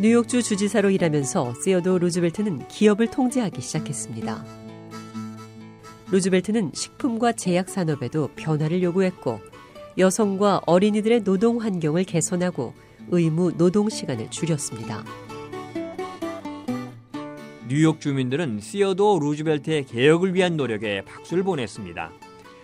뉴욕주 주지사로 일하면서 세어도 루즈벨트는 기업을 통제하기 시작했습니다. 루즈벨트는 식품과 제약 산업에도 변화를 요구했고 여성과 어린이들의 노동 환경을 개선하고 의무 노동 시간을 줄였습니다. 뉴욕 주민들은 시어도 루즈벨트의 개혁을 위한 노력에 박수를 보냈습니다.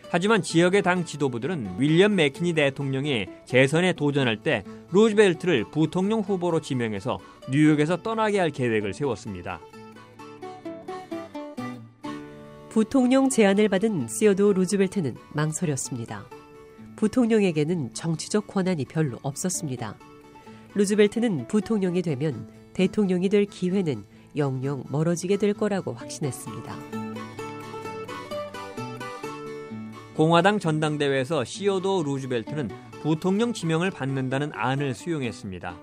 하지만 지역의 당 지도부들은 윌리엄 맥키니 대통령이 재선에 도전할 때 루즈벨트를 부통령 후보로 지명해서 뉴욕에서 떠나게 할 계획을 세웠습니다. 부통령 제안을 받은 시어도 루즈벨트는 망설였습니다. 부통령에게는 정치적 권한이 별로 없었습니다. 루즈벨트는 부통령이 되면 대통령이 될 기회는 영영 멀어지게 될 거라고 확신했습니다. 공화당 전당대회에서 시어도어 루즈벨트는 부통령 지명을 받는다는 안을 수용했습니다.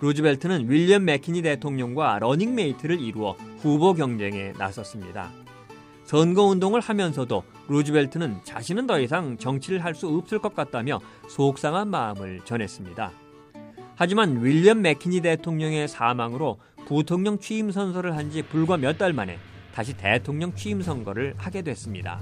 루즈벨트는 윌리엄 맥킨리 대통령과 러닝메이트를 이루어 후보 경쟁에 나섰습니다. 선거운동을 하면서도 루즈벨트는 자신은 더 이상 정치를 할 수 없을 것 같다며 속상한 마음을 전했습니다. 하지만 윌리엄 맥킨리 대통령의 사망으로 부통령 취임 선서를 한 지 불과 몇 달 만에 다시 대통령 취임 선거를 하게 됐습니다.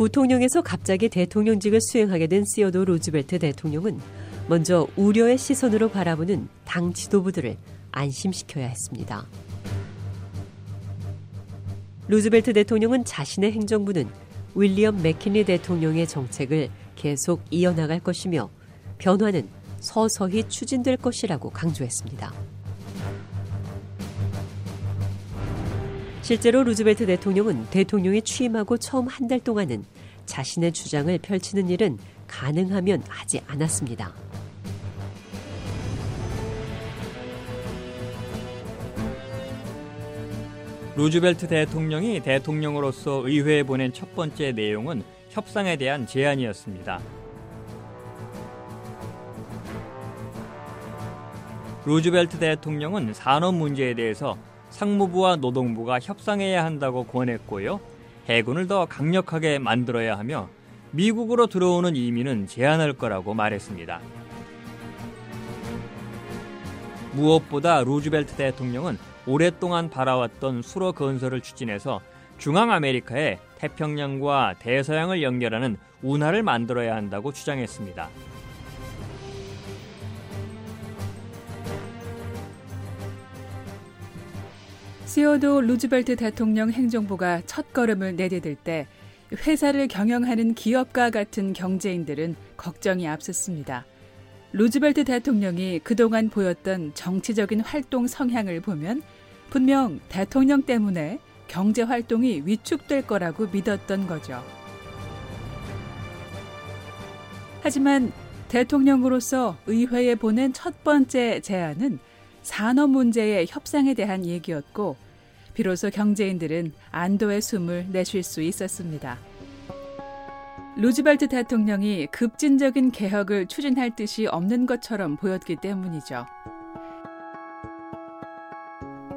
부통령에서 갑자기 대통령직을 수행하게 된 시어도 루즈벨트 대통령은 먼저 우려의 시선으로 바라보는 당 지도부들을 안심시켜야 했습니다. 루즈벨트 대통령은 자신의 행정부는 윌리엄 맥킨리 대통령의 정책을 계속 이어나갈 것이며 변화는 서서히 추진될 것이라고 강조했습니다. 실제로 루즈벨트 대통령은 대통령이 취임하고 처음 한 달 동안은 자신의 주장을 펼치는 일은 가능하면 하지 않았습니다. 루즈벨트 대통령이 대통령으로서 의회에 보낸 첫 번째 내용은 협상에 대한 제안이었습니다. 루즈벨트 대통령은 산업 문제에 대해서 상무부와 노동부가 협상해야 한다고 권했고요. 해군을 더 강력하게 만들어야 하며 미국으로 들어오는 이민은 제한할 거라고 말했습니다. 무엇보다 루즈벨트 대통령은 오랫동안 바라왔던 수로 건설을 추진해서 중앙 아메리카에 태평양과 대서양을 연결하는 운하를 만들어야 한다고 주장했습니다. 시어도 루즈벨트 대통령 행정부가 첫 걸음을 내디딜 때 회사를 경영하는 기업가 같은 경제인들은 걱정이 앞섰습니다. 루즈벨트 대통령이 그동안 보였던 정치적인 활동 성향을 보면 분명 대통령 때문에 경제 활동이 위축될 거라고 믿었던 거죠. 하지만 대통령으로서 의회에 보낸 첫 번째 제안은 산업 문제의 협상에 대한 얘기였고 비로소 경제인들은 안도의 숨을 내쉴 수 있었습니다. 루즈벨트 대통령이 급진적인 개혁을 추진할 뜻이 없는 것처럼 보였기 때문이죠.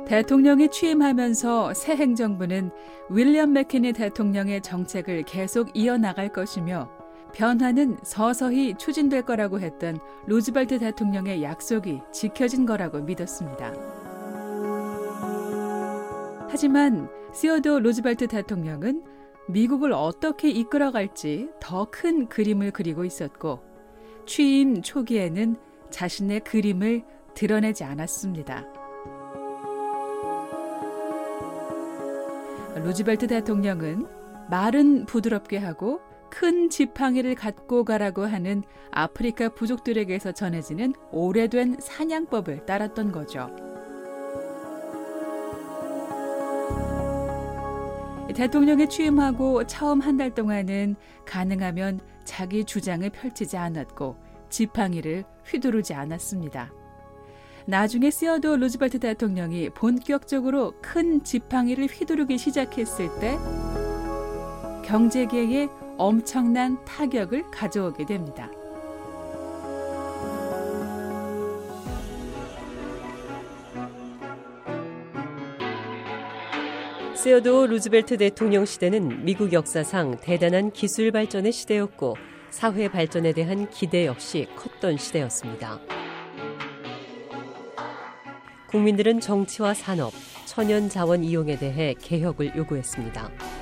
대통령이 취임하면서 새 행정부는 윌리엄 맥키니 대통령의 정책을 계속 이어나갈 것이며 변화는 서서히 추진될 거라고 했던 루즈벨트 대통령의 약속이 지켜진 거라고 믿었습니다. 하지만 시어도 루즈벨트 대통령은 미국을 어떻게 이끌어갈지 더 큰 그림을 그리고 있었고 취임 초기에는 자신의 그림을 드러내지 않았습니다. 루즈벨트 대통령은 말은 부드럽게 하고 큰 지팡이를 갖고 가라고 하는 아프리카 부족들에게서 전해지는 오래된 사냥법을 따랐던 거죠. 대통령에 취임하고 처음 한 달 동안은 가능하면 자기 주장을 펼치지 않았고 지팡이를 휘두르지 않았습니다. 나중에 시어도 루즈벨트 대통령이 본격적으로 큰 지팡이를 휘두르기 시작했을 때 경제계에 엄청난 타격을 가져오게 됩니다. 세어도 루즈벨트 대통령 시대는 미국 역사상 대단한 기술 발전의 시대였고 사회 발전에 대한 기대 역시 컸던 시대였습니다. 국민들은 정치와 산업, 천연 자원 이용에 대해 개혁을 요구했습니다.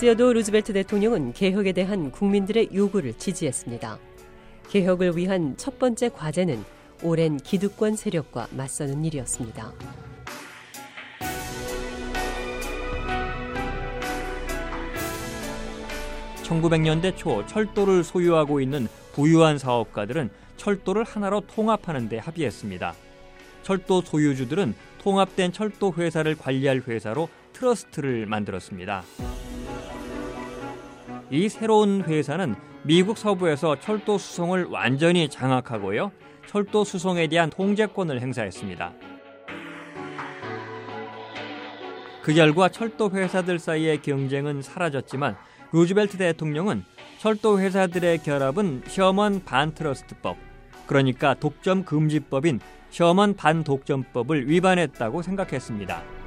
시어도 루즈벨트 대통령은 개혁에 대한 국민들의 요구를 지지했습니다. 개혁을 위한 첫 번째 과제는 오랜 기득권 세력과 맞서는 일이었습니다. (1900년대) 초 철도를 소유하고 있는 부유한 사업가들은 철도를 하나로 통합하는 데 합의했습니다. 철도 소유주들은 통합된 철도 회사를 관리할 회사로 트러스트를 만들었습니다. 이 새로운 회사는 미국 서부에서 철도 수송을 완전히 장악하고요. 철도 수송에 대한 통제권을 행사했습니다. 그 결과 철도 회사들 사이의 경쟁은 사라졌지만 루즈벨트 대통령은 철도 회사들의 결합은 셔먼 반트러스트법, 그러니까 독점 금지법인 셔먼 반독점법을 위반했다고 생각했습니다.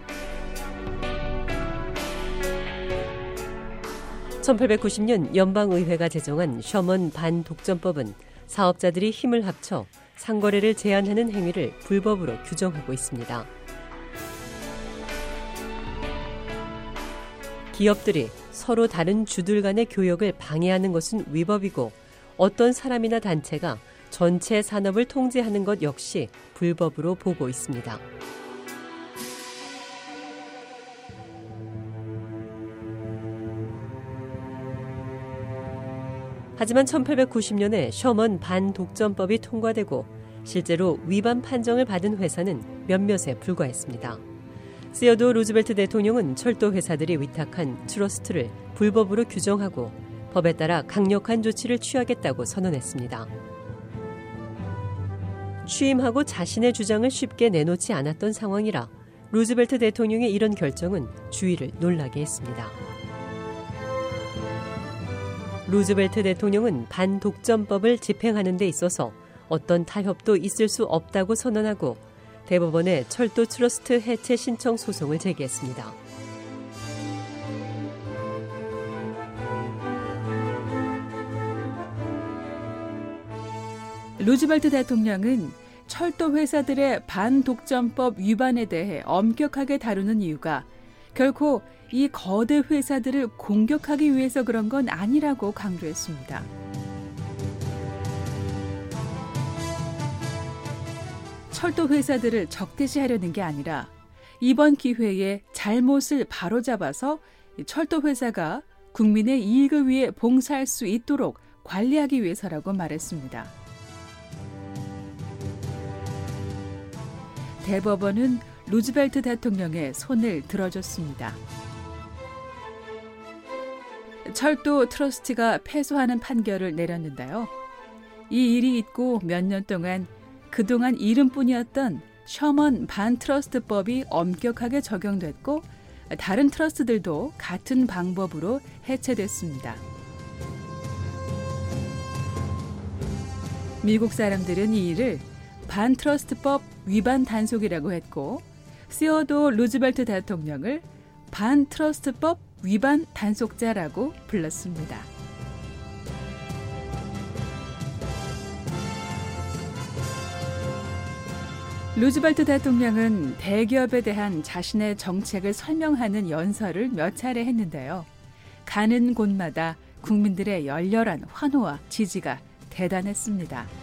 1890년 연방의회가 제정한 셔먼 반독점법은 사업자들이 힘을 합쳐 상거래를 제한하는 행위를 불법으로 규정하고 있습니다. 기업들이 서로 다른 주들 간의 교역을 방해하는 것은 위법이고 어떤 사람이나 단체가 전체 산업을 통제하는 것 역시 불법으로 보고 있습니다. 하지만 1890년에 셔먼 반독점법이 통과되고 실제로 위반 판정을 받은 회사는 몇몇에 불과했습니다. 시어도어 루즈벨트 대통령은 철도 회사들이 위탁한 트러스트를 불법으로 규정하고 법에 따라 강력한 조치를 취하겠다고 선언했습니다. 취임하고 자신의 주장을 쉽게 내놓지 않았던 상황이라 루즈벨트 대통령의 이런 결정은 주위를 놀라게 했습니다. 루즈벨트 대통령은 반독점법을 집행하는 데 있어서 어떤 타협도 있을 수 없다고 선언하고 대법원에 철도 트러스트 해체 신청 소송을 제기했습니다. 루즈벨트 대통령은 철도 회사들의 반독점법 위반에 대해 엄격하게 다루는 이유가 결코 이 거대 회사들을 공격하기 위해서 그런 건 아니라고 강조했습니다. 철도 회사들을 적대시하려는 게 아니라 이번 기회에 잘못을 바로잡아서 철도 회사가 국민의 이익을 위해 봉사할 수 있도록 관리하기 위해서라고 말했습니다. 대법원은 루즈벨트 대통령의 손을 들어줬습니다. 철도 트러스트가 패소하는 판결을 내렸는데요. 이 일이 있고 몇 년 동안 그동안 이름뿐이었던 셔먼 반 트러스트법이 엄격하게 적용됐고 다른 트러스트들도 같은 방법으로 해체됐습니다. 미국 사람들은 이 일을 반 트러스트법 위반 단속이라고 했고 시어도어 루즈벨트 대통령을 반 트러스트법 위반 단속자라고 불렀습니다. 루즈벨트 대통령은 대기업에 대한 자신의 정책을 설명하는 연설을 몇 차례 했는데요. 가는 곳마다 국민들의 열렬한 환호와 지지가 대단했습니다.